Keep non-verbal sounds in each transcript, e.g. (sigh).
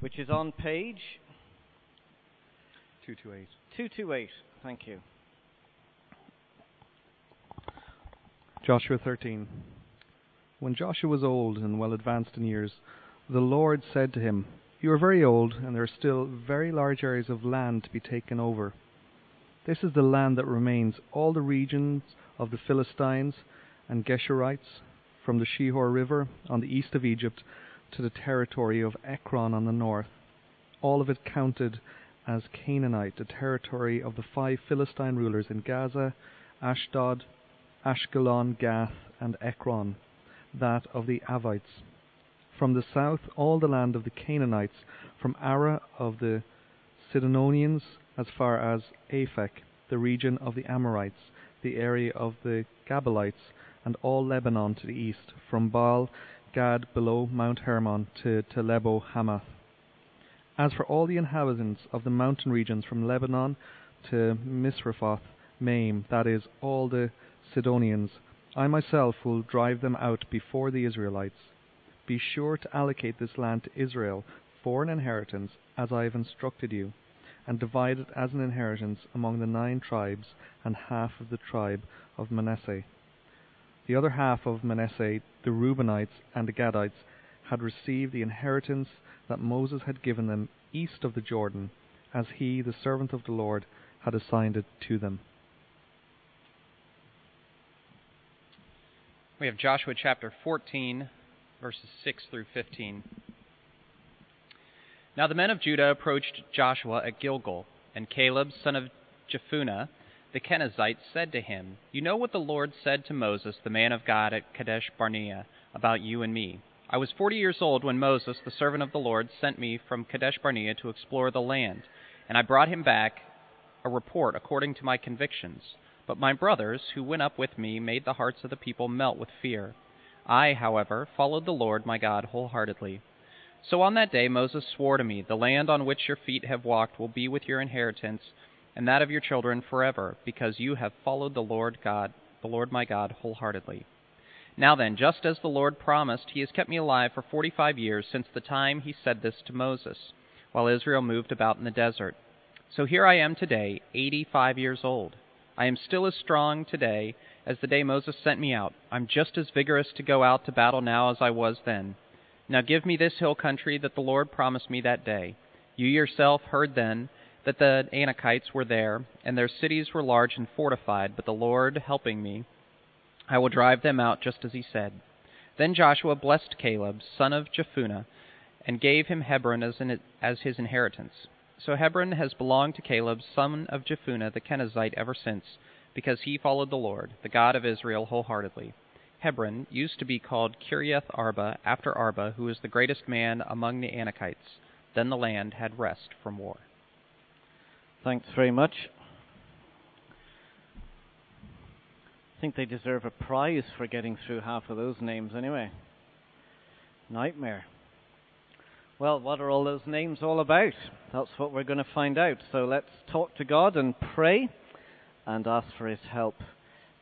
which is on page 228. 228. Thank you. Joshua 13. When Joshua was old and well advanced in years, the Lord said to him, You are very old, and there are still very large areas of land to be taken over. This is the land that remains, all the regions of the Philistines and Geshurites, from the Shihor River on the east of Egypt to the territory of Ekron on the north, all of it counted as Canaanite, the territory of the five Philistine rulers in Gaza, Ashdod, Ashkelon, Gath, and Ekron, that of the Avites. From the south, all the land of the Canaanites, from Arah of the Sidonians as far as Aphek, the region of the Amorites, the area of the Gebalites, and all Lebanon to the east, from Baal Gad below Mount Hermon to, to Lebo Hamath. As for all the inhabitants of the mountain regions from Lebanon to Misrephoth Maim, that is, all the Sidonians, I myself will drive them out before the Israelites. Be sure to allocate this land to Israel for an inheritance, as I have instructed you, and divide it as an inheritance among the nine tribes and half of the tribe of Manasseh. The other half of Manasseh, the Reubenites and the Gadites, had received the inheritance that Moses had given them east of the Jordan, as he, the servant of the Lord, had assigned it to them. We have Joshua chapter 14, verses 6 through 15. Now the men of Judah approached Joshua at Gilgal, and Caleb, son of Jephunneh, the Kenizzite, said to him, You know what the Lord said to Moses, the man of God, at Kadesh Barnea, about you and me. I was forty years old when Moses, the servant of the Lord, sent me from Kadesh Barnea to explore the land, and I brought him back a report according to my convictions. But my brothers, who went up with me, made the hearts of the people melt with fear. I, however, followed the Lord my God wholeheartedly. So on that day Moses swore to me, The land on which your feet have walked will be with your inheritance, and that of your children forever, because you have followed the Lord God, the Lord my God, wholeheartedly. Now then, just as the Lord promised, he has kept me alive for forty five years since the time he said this to Moses, while Israel moved about in the desert. So here I am today, eighty five years old. I am still as strong today as the day Moses sent me out. I'm just as vigorous to go out to battle now as I was then. Now give me this hill country that the Lord promised me that day. You yourself heard then that the Anakites were there, and their cities were large and fortified, but the Lord helping me, I will drive them out just as he said. Then Joshua blessed Caleb, son of Jephunneh, and gave him Hebron as, an, as his inheritance. So Hebron has belonged to Caleb, son of Jephunneh the Kenizzite, ever since, because he followed the Lord, the God of Israel, wholeheartedly. Hebron used to be called Kiriath Arba, after Arba, who was the greatest man among the Anakites. Then the land had rest from war. Thanks very much. I think they deserve a prize for getting through half of those names anyway. Nightmare. Well, what are all those names all about? That's what we're going to find out. So let's talk to God and pray and ask for His help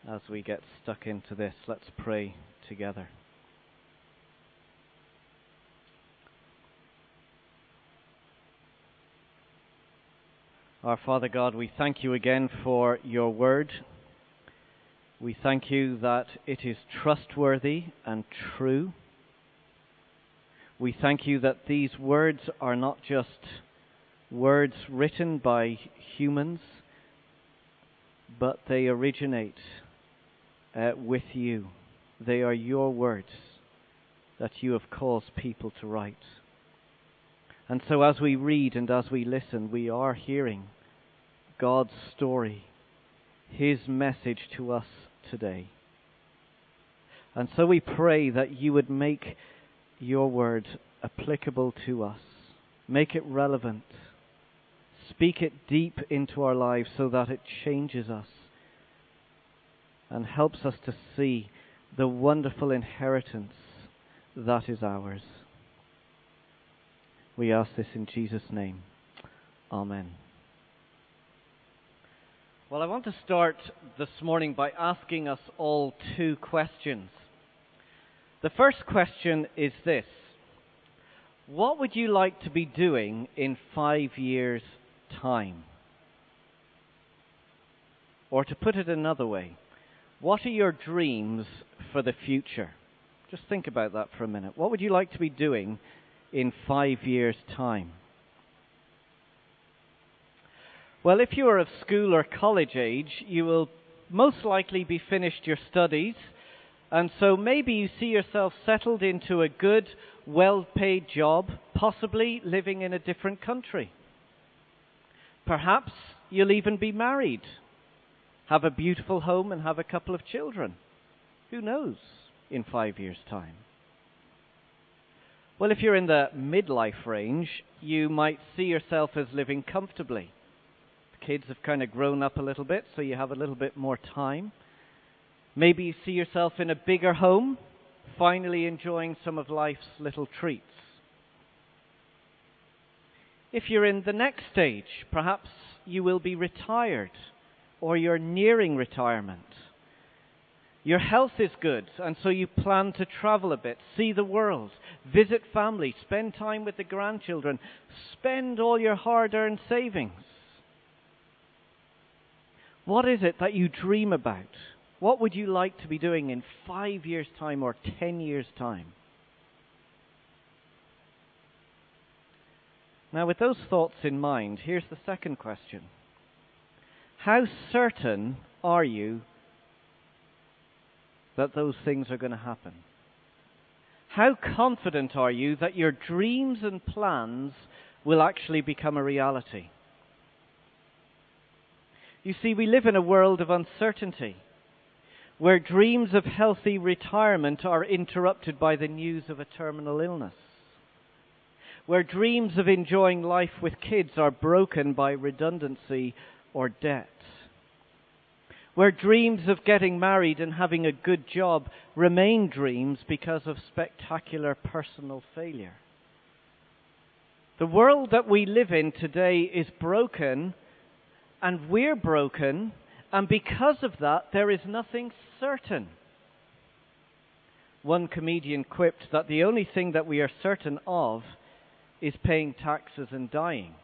as we get stuck into this. Let's pray together. Our Father God, we thank you again for your word. We thank you that it is trustworthy and true. We thank you that these words are not just words written by humans, but they originate uh, with you. They are your words that you have caused people to write. And so, as we read and as we listen, we are hearing God's story, His message to us today. And so we pray that you would make your word applicable to us. Make it relevant. Speak it deep into our lives so that it changes us and helps us to see the wonderful inheritance that is ours. We ask this in Jesus' name. Amen. Well, I want to start this morning by asking us all two questions. The first question is this What would you like to be doing in five years' time? Or to put it another way, what are your dreams for the future? Just think about that for a minute. What would you like to be doing in five years' time? Well, if you are of school or college age, you will most likely be finished your studies, and so maybe you see yourself settled into a good, well paid job, possibly living in a different country. Perhaps you'll even be married, have a beautiful home, and have a couple of children. Who knows in five years' time? Well, if you're in the midlife range, you might see yourself as living comfortably The kids have kind of grown up a little bit, so you have a little bit more time. Maybe you see yourself in a bigger home, finally enjoying some of life's little treats. If you're in the next stage, perhaps you will be retired or you're nearing retirement. Your health is good, and so you plan to travel a bit, see the world, visit family, spend time with the grandchildren, spend all your hard earned savings. What is it that you dream about? What would you like to be doing in five years' time or ten years' time? Now, with those thoughts in mind, here's the second question How certain are you that those things are going to happen? How confident are you that your dreams and plans will actually become a reality? You see, we live in a world of uncertainty where dreams of healthy retirement are interrupted by the news of a terminal illness, where dreams of enjoying life with kids are broken by redundancy or debt, where dreams of getting married and having a good job remain dreams because of spectacular personal failure. The world that we live in today is broken and we're broken, and because of that, there is nothing certain. One comedian quipped that the only thing that we are certain of is paying taxes and dying.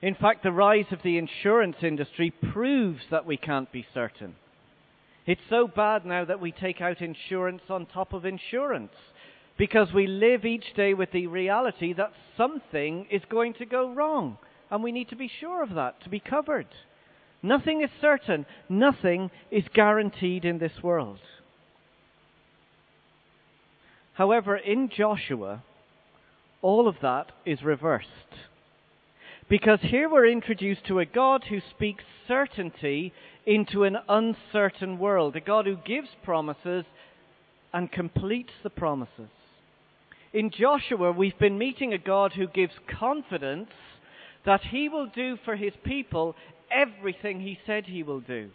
In fact, the rise of the insurance industry proves that we can't be certain. It's so bad now that we take out insurance on top of insurance because we live each day with the reality that something is going to go wrong and we need to be sure of that to be covered. Nothing is certain, nothing is guaranteed in this world. However, in Joshua, all of that is reversed. Because here we're introduced to a God who speaks certainty into an uncertain world, a God who gives promises and completes the promises. In Joshua, we've been meeting a God who gives confidence that he will do for his people everything he said he will do,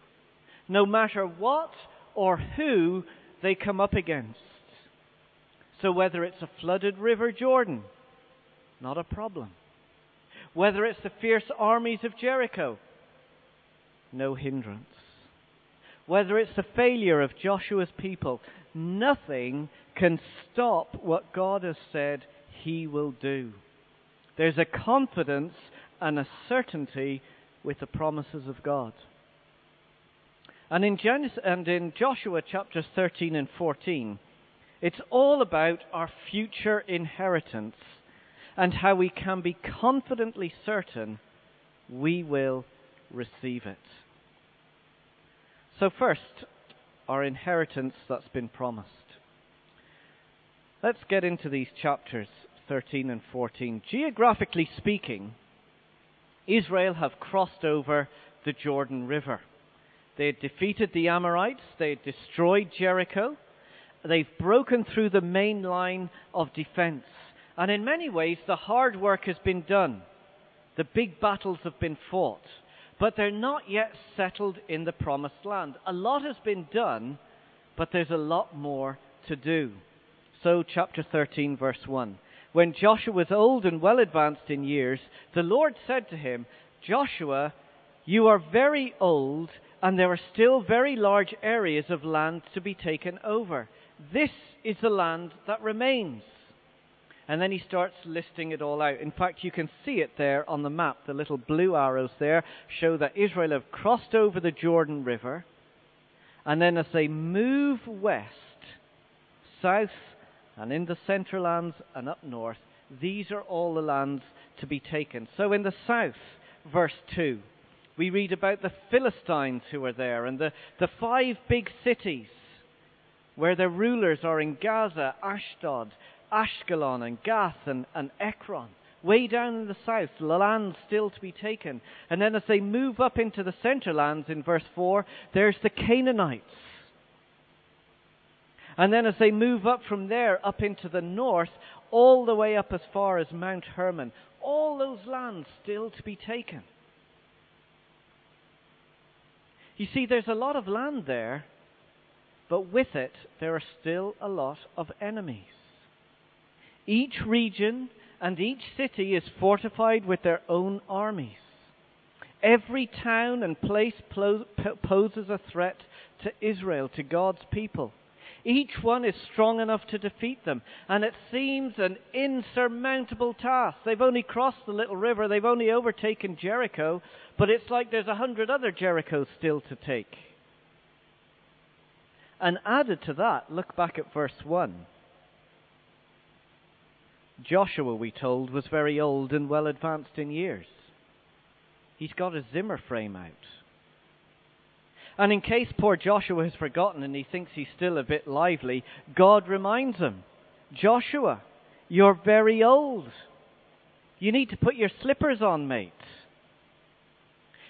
no matter what or who they come up against. So whether it's a flooded river Jordan, not a problem. Whether it's the fierce armies of Jericho, no hindrance. Whether it's the failure of Joshua's people, nothing can stop what God has said he will do. There's a confidence and a certainty with the promises of God. And in, Genesis, and in Joshua chapters 13 and 14, it's all about our future inheritance and how we can be confidently certain we will receive it. So, first, our inheritance that's been promised. Let's get into these chapters 13 and 14. Geographically speaking, Israel have crossed over the Jordan River. They had defeated the Amorites, they had destroyed Jericho, they've broken through the main line of defense. And in many ways, the hard work has been done. The big battles have been fought. But they're not yet settled in the promised land. A lot has been done, but there's a lot more to do. So, chapter 13, verse 1. When Joshua was old and well advanced in years, the Lord said to him, Joshua, you are very old, and there are still very large areas of land to be taken over. This is the land that remains. And then he starts listing it all out. In fact, you can see it there on the map. The little blue arrows there show that Israel have crossed over the Jordan River. And then as they move west, south, and in the central lands and up north, these are all the lands to be taken. So in the south, verse 2, we read about the Philistines who are there and the, the five big cities where their rulers are in Gaza, Ashdod, Ashkelon, and Gath, and, and Ekron. Way down in the south, the land still to be taken. And then as they move up into the center lands in verse 4, there's the Canaanites. And then as they move up from there, up into the north, all the way up as far as Mount Hermon, all those lands still to be taken. You see, there's a lot of land there, but with it, there are still a lot of enemies. Each region and each city is fortified with their own armies. Every town and place poses a threat to Israel, to God's people. Each one is strong enough to defeat them, and it seems an insurmountable task. They've only crossed the little river, they've only overtaken Jericho, but it's like there's a hundred other Jerichos still to take. And added to that, look back at verse 1. Joshua, we told, was very old and well advanced in years. He's got a Zimmer frame out. And in case poor Joshua has forgotten and he thinks he's still a bit lively, God reminds him Joshua, you're very old. You need to put your slippers on, mate.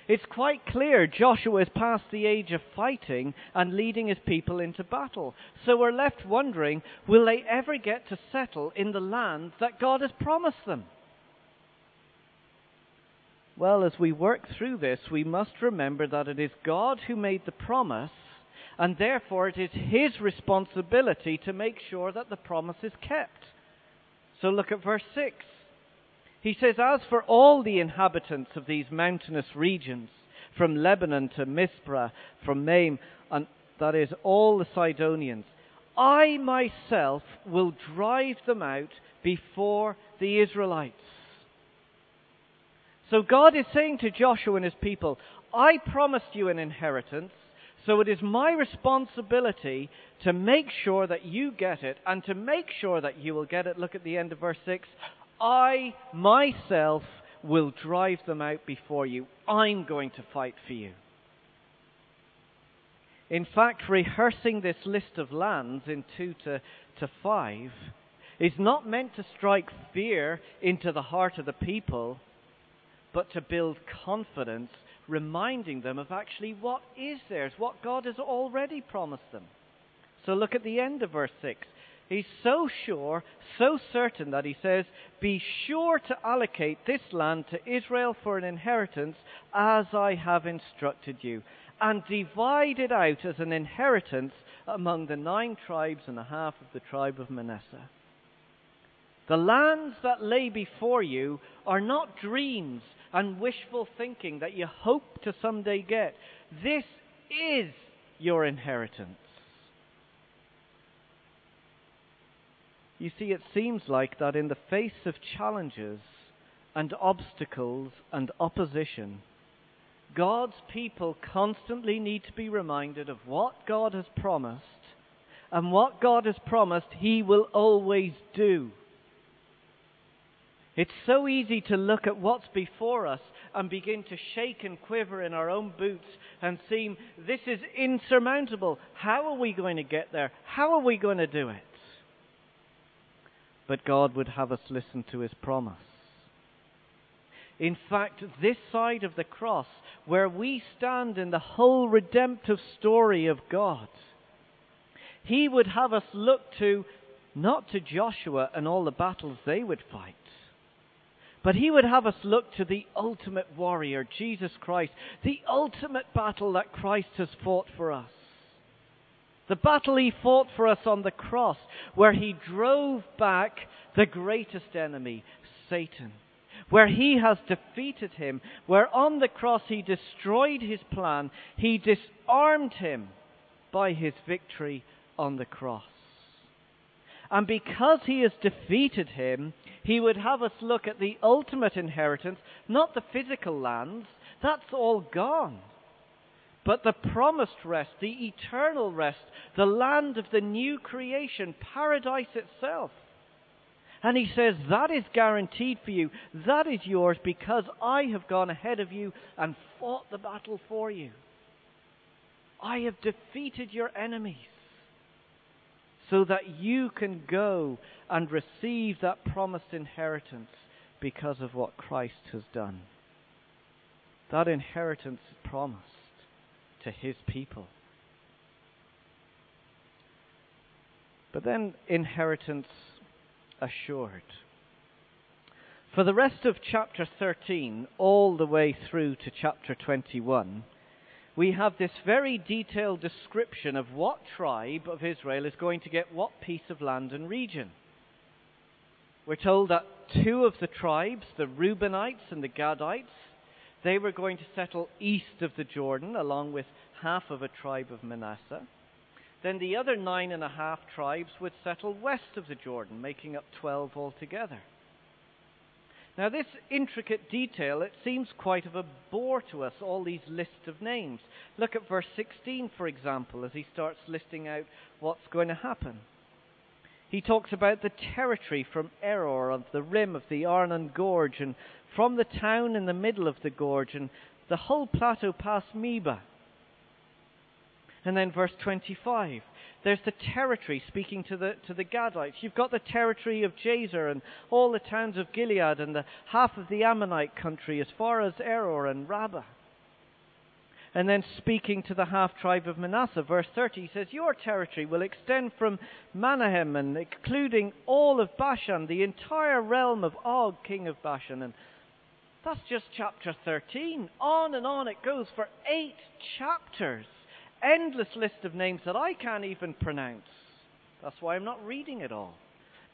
It's quite clear Joshua is past the age of fighting and leading his people into battle. So we're left wondering will they ever get to settle in the land that God has promised them? Well, as we work through this, we must remember that it is God who made the promise, and therefore it is His responsibility to make sure that the promise is kept. So look at verse 6. He says, As for all the inhabitants of these mountainous regions, from Lebanon to Mizpah, from Maim, and that is all the Sidonians, I myself will drive them out before the Israelites. So God is saying to Joshua and his people, I promised you an inheritance, so it is my responsibility to make sure that you get it, and to make sure that you will get it. Look at the end of verse 6. I myself will drive them out before you. I'm going to fight for you. In fact, rehearsing this list of lands in 2 to, to 5 is not meant to strike fear into the heart of the people, but to build confidence, reminding them of actually what is theirs, what God has already promised them. So look at the end of verse 6. He's so sure, so certain that he says, Be sure to allocate this land to Israel for an inheritance as I have instructed you, and divide it out as an inheritance among the nine tribes and a half of the tribe of Manasseh. The lands that lay before you are not dreams and wishful thinking that you hope to someday get. This is your inheritance. You see, it seems like that in the face of challenges and obstacles and opposition, God's people constantly need to be reminded of what God has promised, and what God has promised He will always do. It's so easy to look at what's before us and begin to shake and quiver in our own boots and seem, this is insurmountable. How are we going to get there? How are we going to do it? But God would have us listen to his promise. In fact, this side of the cross, where we stand in the whole redemptive story of God, he would have us look to not to Joshua and all the battles they would fight, but he would have us look to the ultimate warrior, Jesus Christ, the ultimate battle that Christ has fought for us. The battle he fought for us on the cross, where he drove back the greatest enemy, Satan. Where he has defeated him, where on the cross he destroyed his plan, he disarmed him by his victory on the cross. And because he has defeated him, he would have us look at the ultimate inheritance, not the physical lands, that's all gone. But the promised rest, the eternal rest, the land of the new creation, paradise itself. And he says, That is guaranteed for you. That is yours because I have gone ahead of you and fought the battle for you. I have defeated your enemies so that you can go and receive that promised inheritance because of what Christ has done. That inheritance is promised to his people. But then inheritance assured. For the rest of chapter 13, all the way through to chapter 21, we have this very detailed description of what tribe of Israel is going to get what piece of land and region. We're told that two of the tribes, the Reubenites and the Gadites, they were going to settle east of the Jordan along with half of a tribe of Manasseh. Then the other nine and a half tribes would settle west of the Jordan, making up 12 altogether. Now, this intricate detail, it seems quite of a bore to us, all these lists of names. Look at verse 16, for example, as he starts listing out what's going to happen. He talks about the territory from Aroer of the rim of the Arnon Gorge and from the town in the middle of the gorge and the whole plateau past Meba. And then verse 25 there's the territory speaking to the, to the Gadites. You've got the territory of Jazer and all the towns of Gilead and the half of the Ammonite country as far as Aroer and Rabbah. And then speaking to the half tribe of Manasseh, verse 30, he says, Your territory will extend from Manahem and including all of Bashan, the entire realm of Og, king of Bashan. And that's just chapter 13. On and on it goes for eight chapters endless list of names that I can't even pronounce. That's why I'm not reading it all.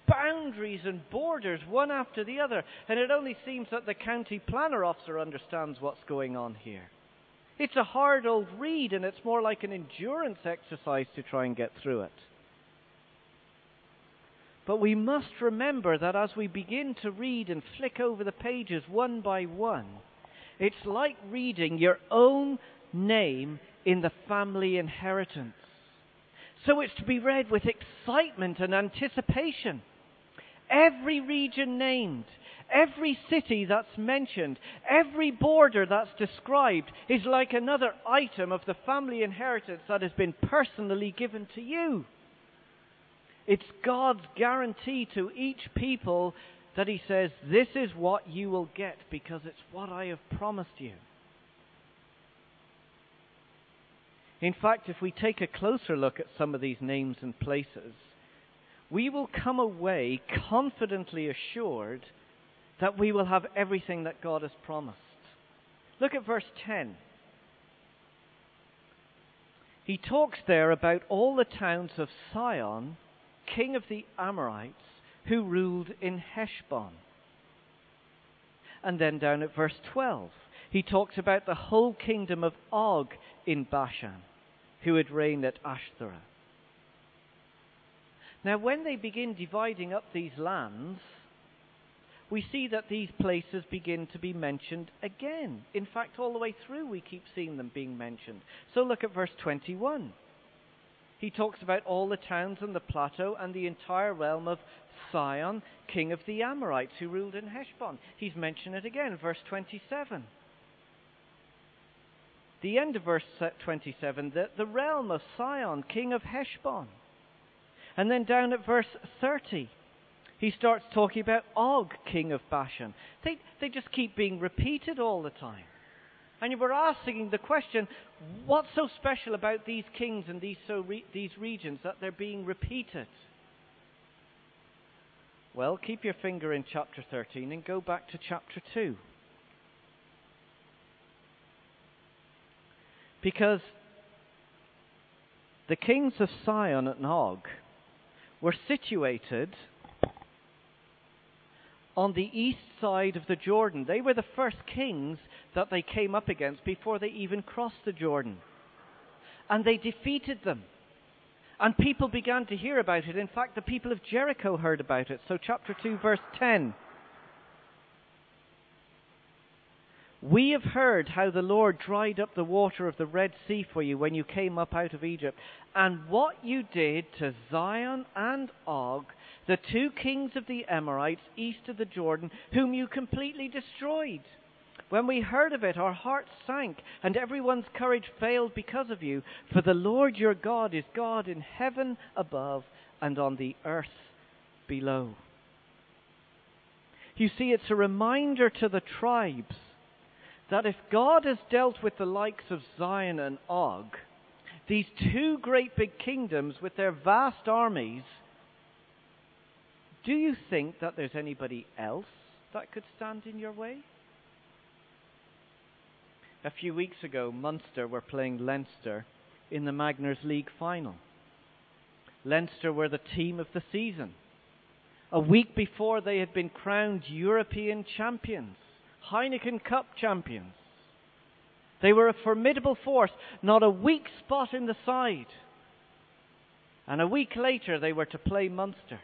Boundaries and borders, one after the other, and it only seems that the county planner officer understands what's going on here. It's a hard old read, and it's more like an endurance exercise to try and get through it. But we must remember that as we begin to read and flick over the pages one by one, it's like reading your own name in the family inheritance. So it's to be read with excitement and anticipation. Every region named, every city that's mentioned, every border that's described is like another item of the family inheritance that has been personally given to you. It's God's guarantee to each people that He says, This is what you will get because it's what I have promised you. In fact, if we take a closer look at some of these names and places, we will come away confidently assured that we will have everything that God has promised. Look at verse 10. He talks there about all the towns of Sihon, king of the Amorites, who ruled in Heshbon. And then down at verse 12, he talks about the whole kingdom of Og in Bashan who had reigned at Ashtaroth. Now, when they begin dividing up these lands, we see that these places begin to be mentioned again. In fact, all the way through, we keep seeing them being mentioned. So look at verse 21. He talks about all the towns on the plateau and the entire realm of Sihon, king of the Amorites, who ruled in Heshbon. He's mentioned it again, verse 27 the end of verse 27, the, the realm of Sihon, king of Heshbon. And then down at verse 30, he starts talking about Og, king of Bashan. They, they just keep being repeated all the time. And you were asking the question, what's so special about these kings and these, so re- these regions that they're being repeated? Well, keep your finger in chapter 13 and go back to chapter 2. Because the kings of Sihon and Og were situated on the east side of the Jordan. They were the first kings that they came up against before they even crossed the Jordan. And they defeated them. And people began to hear about it. In fact, the people of Jericho heard about it. So, chapter 2, verse 10. We have heard how the Lord dried up the water of the Red Sea for you when you came up out of Egypt, and what you did to Sihon and Og, the two kings of the Amorites east of the Jordan, whom you completely destroyed. When we heard of it, our hearts sank, and everyone's courage failed because of you. For the Lord your God is God in heaven above and on the earth below. You see, it's a reminder to the tribes that if God has dealt with the likes of Sihon and Og, these two great big kingdoms with their vast armies, do you think that there's anybody else that could stand in your way? A few weeks ago, Munster were playing Leinster in the Magners League final. Leinster were the team of the season. A week before, they had been crowned European champions, Heineken Cup champions. They were a formidable force, not a weak spot in the side. And a week later, they were to play Munster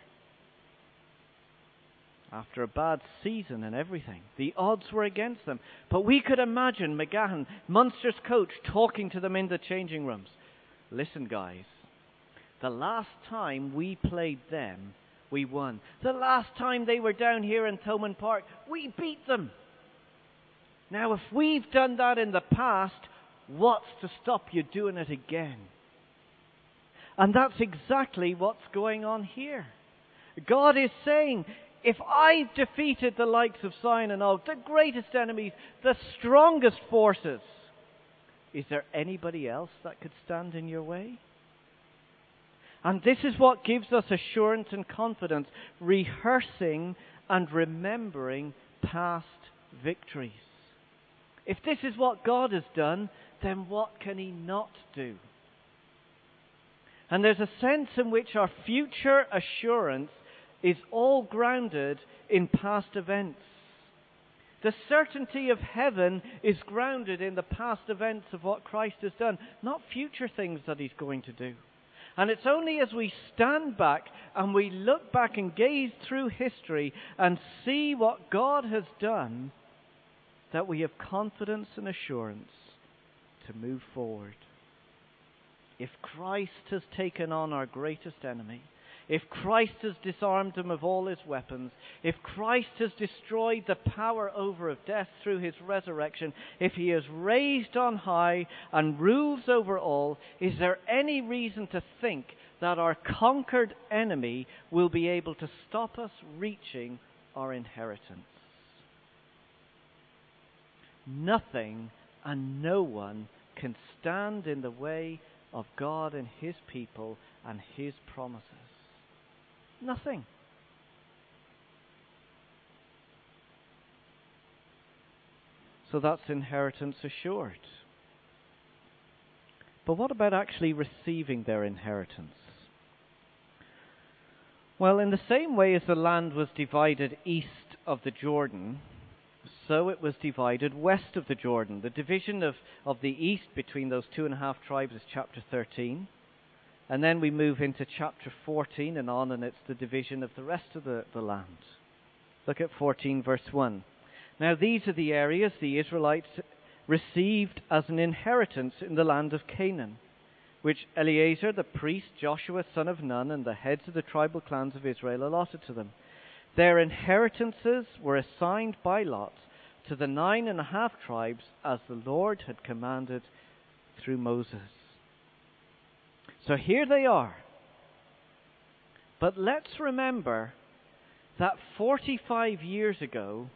after a bad season and everything. The odds were against them. But we could imagine McGahan, Munster's coach, talking to them in the changing rooms. Listen, guys, the last time we played them, we won. The last time they were down here in Thomond Park, we beat them. Now, if we've done that in the past, what's to stop you doing it again? And that's exactly what's going on here. God is saying, if I've defeated the likes of Sihon and Og, the greatest enemies, the strongest forces, is there anybody else that could stand in your way? And this is what gives us assurance and confidence, rehearsing and remembering past victories. If this is what God has done, then what can He not do? And there's a sense in which our future assurance is all grounded in past events. The certainty of heaven is grounded in the past events of what Christ has done, not future things that he's going to do. And it's only as we stand back and we look back and gaze through history and see what God has done that we have confidence and assurance to move forward. If Christ has taken on our greatest enemy, if Christ has disarmed him of all his weapons, if Christ has destroyed the power over of death through his resurrection, if he is raised on high and rules over all, is there any reason to think that our conquered enemy will be able to stop us reaching our inheritance? Nothing and no one can stand in the way of God and his people and his promises. Nothing. So that's inheritance assured. But what about actually receiving their inheritance? Well, in the same way as the land was divided east of the Jordan, so it was divided west of the Jordan. The division of, of the east between those two and a half tribes is chapter 13. And then we move into chapter 14 and on, and it's the division of the rest of the, the land. Look at 14, verse 1. Now, these are the areas the Israelites received as an inheritance in the land of Canaan, which Eleazar the priest, Joshua son of Nun, and the heads of the tribal clans of Israel allotted to them. Their inheritances were assigned by lot to the nine and a half tribes as the Lord had commanded through Moses. So here they are. But let's remember that 45 years ago,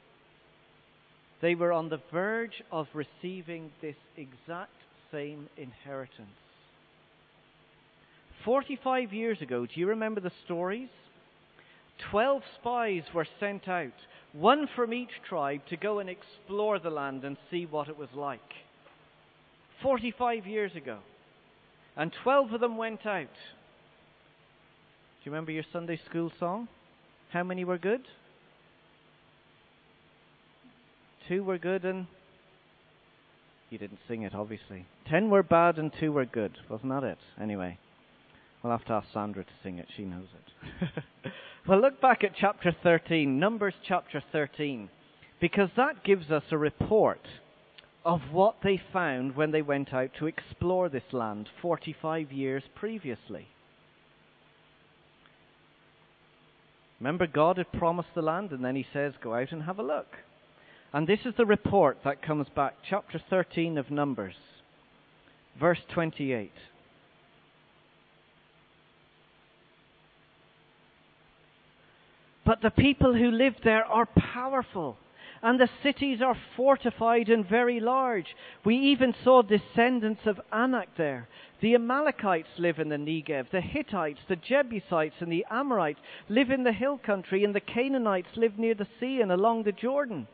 they were on the verge of receiving this exact same inheritance. 45 years ago, do you remember the stories? Twelve spies were sent out, one from each tribe, to go and explore the land and see what it was like. 45 years ago. And 12 of them went out. Do you remember your Sunday school song? How many were good? Two were good and. You didn't sing it, obviously. Ten were bad and two were good. Wasn't that it? Anyway. We'll have to ask Sandra to sing it. She knows it. (laughs) well, look back at chapter 13, Numbers chapter 13, because that gives us a report of what they found when they went out to explore this land 45 years previously. Remember, God had promised the land, and then He says, Go out and have a look. And this is the report that comes back, chapter 13 of Numbers, verse 28. But the people who live there are powerful, and the cities are fortified and very large. We even saw descendants of Anak there. The Amalekites live in the Negev, the Hittites, the Jebusites, and the Amorites live in the hill country, and the Canaanites live near the sea and along the Jordan.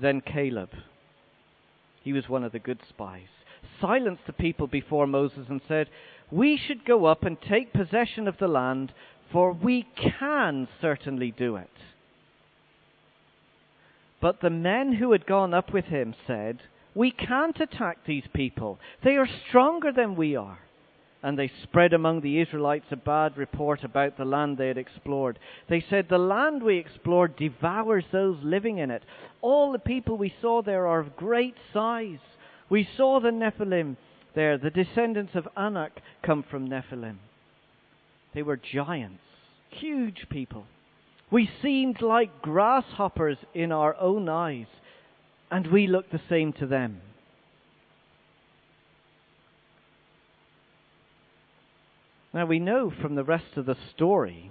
Then Caleb, he was one of the good spies, silenced the people before Moses and said, We should go up and take possession of the land, for we can certainly do it. But the men who had gone up with him said, We can't attack these people. They are stronger than we are and they spread among the Israelites a bad report about the land they had explored. They said, The land we explored devours those living in it. All the people we saw there are of great size. We saw the Nephilim there. The descendants of Anak come from Nephilim. They were giants, huge people. We seemed like grasshoppers in our own eyes, and we looked the same to them. Now we know from the rest of the story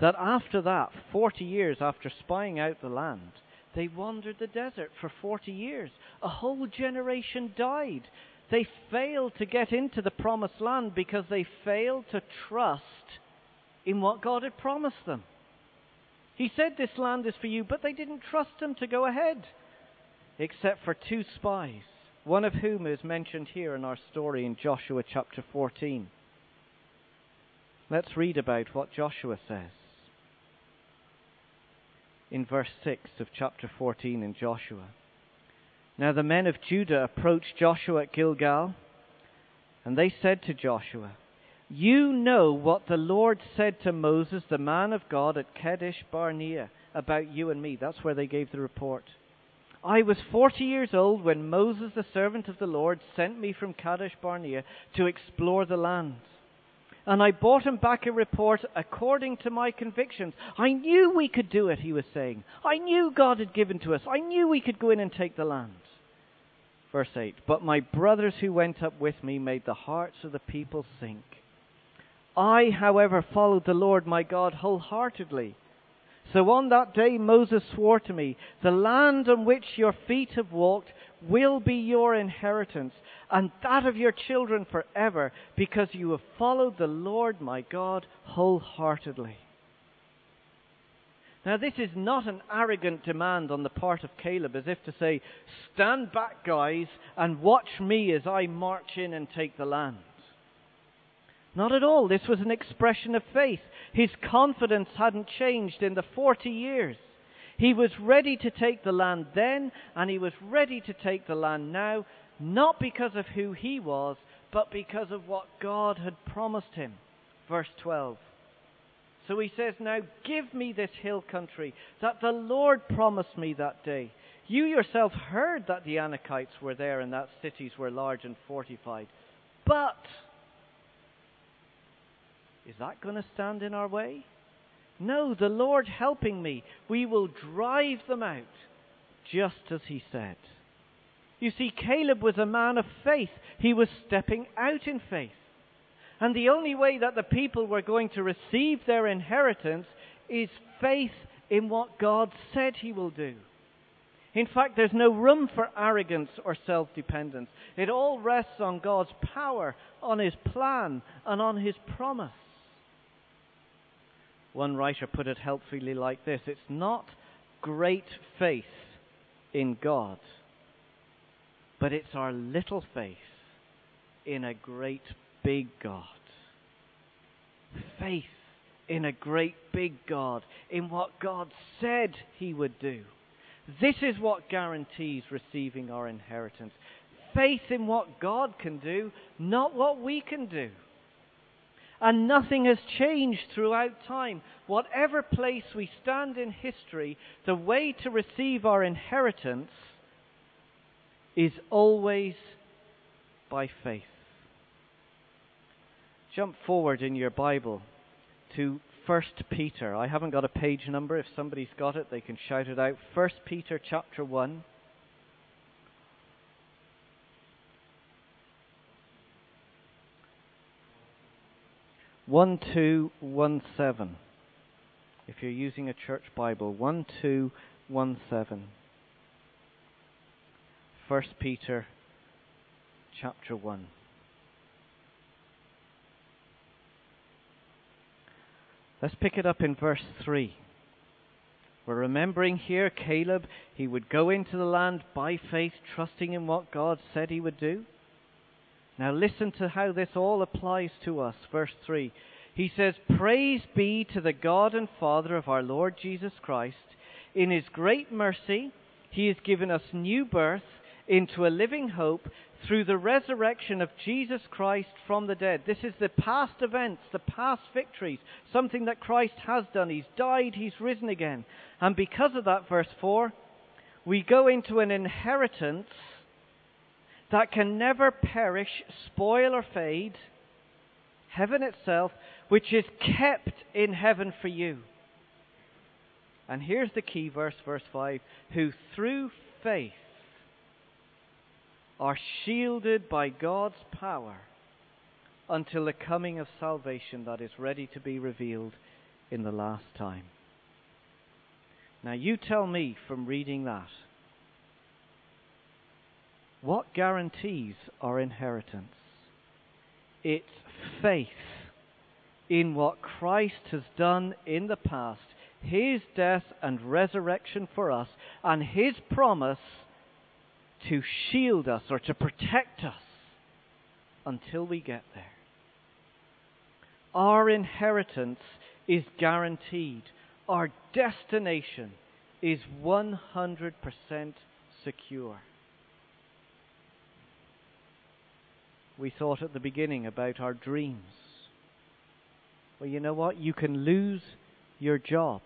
that after that, 40 years after spying out the land, they wandered the desert for 40 years. A whole generation died. They failed to get into the promised land because they failed to trust in what God had promised them. He said, This land is for you, but they didn't trust him to go ahead, except for two spies, one of whom is mentioned here in our story in Joshua chapter 14. Let's read about what Joshua says. In verse 6 of chapter 14 in Joshua. Now the men of Judah approached Joshua at Gilgal, and they said to Joshua, You know what the Lord said to Moses, the man of God, at Kadesh Barnea, about you and me. That's where they gave the report. I was forty years old when Moses, the servant of the Lord, sent me from Kadesh Barnea to explore the land and I brought him back a report according to my convictions. I knew we could do it, he was saying. I knew God had given to us. I knew we could go in and take the land. Verse 8 But my brothers who went up with me made the hearts of the people sink. I, however, followed the Lord my God wholeheartedly. So on that day Moses swore to me, The land on which your feet have walked will be your inheritance, and that of your children forever, because you have followed the Lord my God wholeheartedly. Now, this is not an arrogant demand on the part of Caleb, as if to say, Stand back, guys, and watch me as I march in and take the land. Not at all. This was an expression of faith. His confidence hadn't changed in the 40 years. He was ready to take the land then, and he was ready to take the land now, not because of who he was, but because of what God had promised him. Verse 12. So he says, Now give me this hill country that the Lord promised me that day. You yourself heard that the Anakites were there and that cities were large and fortified. But, is that going to stand in our way? No, the Lord helping me, we will drive them out, just as he said. You see, Caleb was a man of faith. He was stepping out in faith. And the only way that the people were going to receive their inheritance is faith in what God said he will do. In fact, there's no room for arrogance or self dependence. It all rests on God's power, on his plan, and on his promise. One writer put it helpfully like this It's not great faith in God, but it's our little faith in a great big God. Faith in a great big God, in what God said He would do. This is what guarantees receiving our inheritance. faith in what God can do, not what we can do. And nothing has changed throughout time. Whatever place we stand in history, the way to receive our inheritance is always by faith. Jump forward in your Bible to 1 Peter. I haven't got a page number. If somebody's got it, they can shout it out. 1 Peter chapter 1. One two one seven. If you're using a church Bible, one two one seven. First Peter chapter one. Let's pick it up in verse 3. We're remembering here Caleb, he would go into the land by faith, trusting in what God said he would do. Now listen to how this all applies to us. Verse 3. He says, Praise be to the God and Father of our Lord Jesus Christ. In his great mercy, he has given us new birth into a living hope through the resurrection of Jesus Christ from the dead. This is the past events, the past victories, something that Christ has done. He's died, he's risen again. And because of that, verse 4, we go into an inheritance that can never perish, spoil, or fade. Heaven itself, which is kept in heaven for you. And here's the key verse, verse 5 who through faith are shielded by God's power until the coming of salvation that is ready to be revealed in the last time. Now, you tell me from reading that what guarantees our inheritance? It's faith in what Christ has done in the past, His death and resurrection for us, and His promise to shield us or to protect us until we get there. Our inheritance is guaranteed. Our destination is 100% secure. We thought at the beginning about our dreams. Well, you know what? You can lose your job.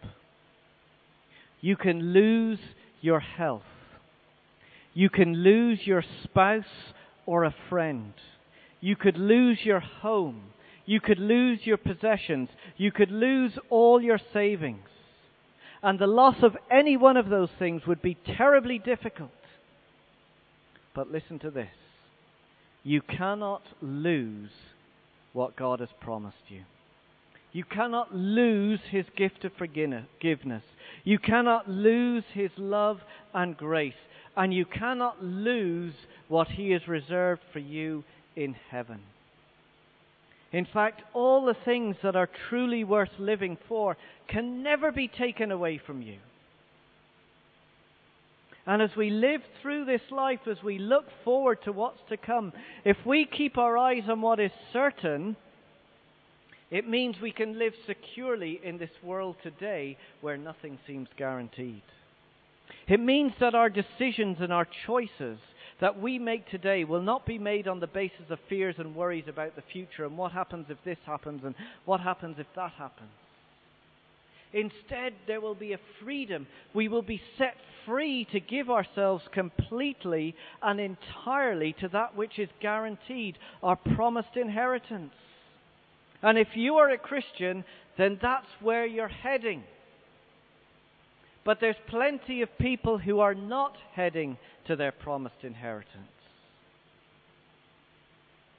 You can lose your health. You can lose your spouse or a friend. You could lose your home. You could lose your possessions. You could lose all your savings. And the loss of any one of those things would be terribly difficult. But listen to this you cannot lose what God has promised you. You cannot lose His gift of forgiveness. You cannot lose His love and grace and you cannot lose what He has reserved for you in heaven. In fact, all the things that are truly worth living for can never be taken away from you. And as we live through this life, as we look forward to what's to come, if we keep our eyes on what is certain, it means we can live securely in this world today where nothing seems guaranteed. It means that our decisions and our choices that we make today will not be made on the basis of fears and worries about the future and what happens if this happens and what happens if that happens. Instead, there will be a freedom. We will be set free to give ourselves completely and entirely to that which is guaranteed, our promised inheritance. And if you are a Christian, then that's where you're heading. But there's plenty of people who are not heading to their promised inheritance.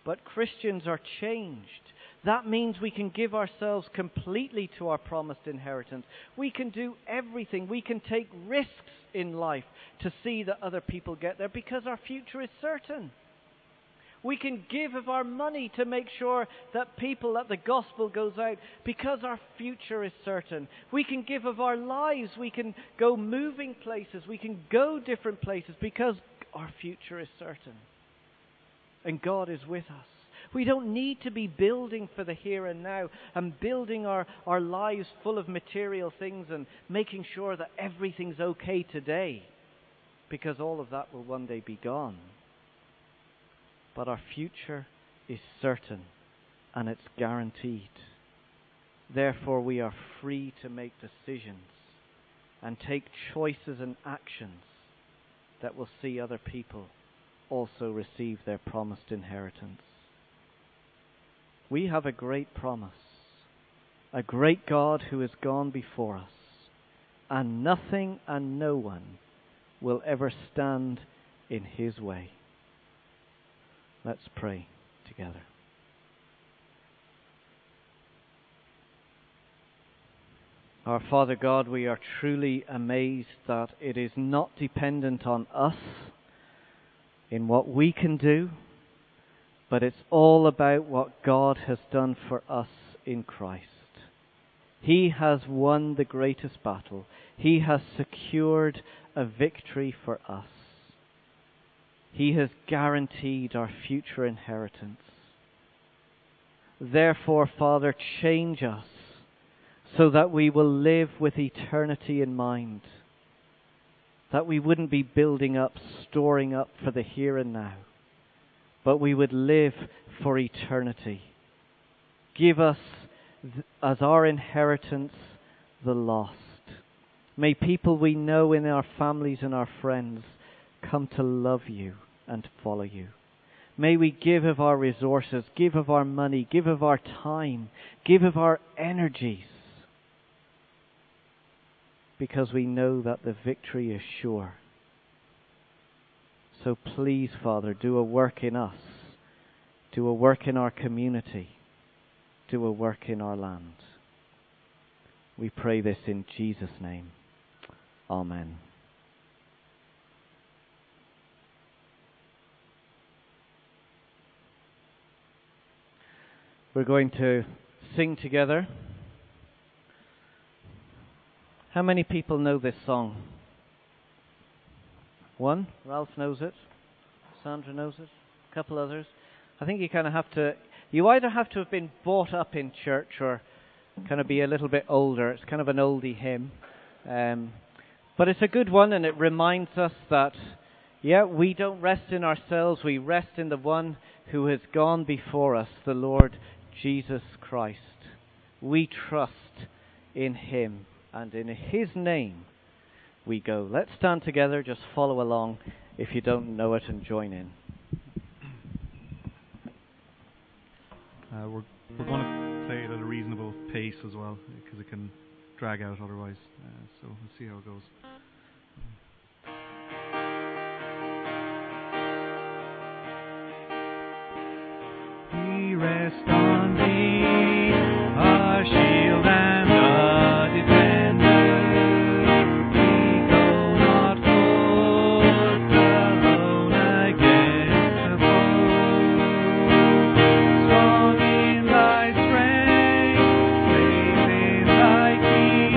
But Christians are changed. That means we can give ourselves completely to our promised inheritance. We can do everything. We can take risks in life to see that other people get there because our future is certain. We can give of our money to make sure that people, that the gospel goes out because our future is certain. We can give of our lives. We can go moving places. We can go different places because our future is certain. And God is with us. We don't need to be building for the here and now and building our, our lives full of material things and making sure that everything's okay today because all of that will one day be gone. but our future is certain and it's guaranteed. Therefore, we are free to make decisions and take choices and actions that will see other people also receive their promised inheritance. We have a great promise, a great God who has gone before us, and nothing and no one will ever stand in his way. Let's pray together. Our Father God, we are truly amazed that it is not dependent on us in what we can do, but it's all about what God has done for us in Christ. He has won the greatest battle. He has secured a victory for us. He has guaranteed our future inheritance. Therefore, Father, change us so that we will live with eternity in mind. That we wouldn't be building up, storing up for the here and now, but we would live for eternity. Give us as our inheritance the lost. May people we know in our families and our friends come to love you and follow you. May we give of our resources, give of our money, give of our time, give of our energies because we know that the victory is sure. So please, Father, do a work in us, do a work in our community, do a work in our land. We pray this in Jesus' name. Amen. We're going to sing together. How many people know this song? One? Ralph knows it. Sandra knows it. A couple others. I think you kind of have to. You either have to have been brought up in church or kind of be a little bit older. It's kind of an oldie hymn. Um, but it's a good one and it reminds us that, yeah, we don't rest in ourselves. We rest in the one who has gone before us, the Lord Jesus Christ. We trust in him and in His name we go. Let's stand together, just follow along if you don't know it and join in. Uh, we're, we're going to play it at a reasonable pace as well because it can drag out otherwise. Uh, so we'll see how it goes. We rest on.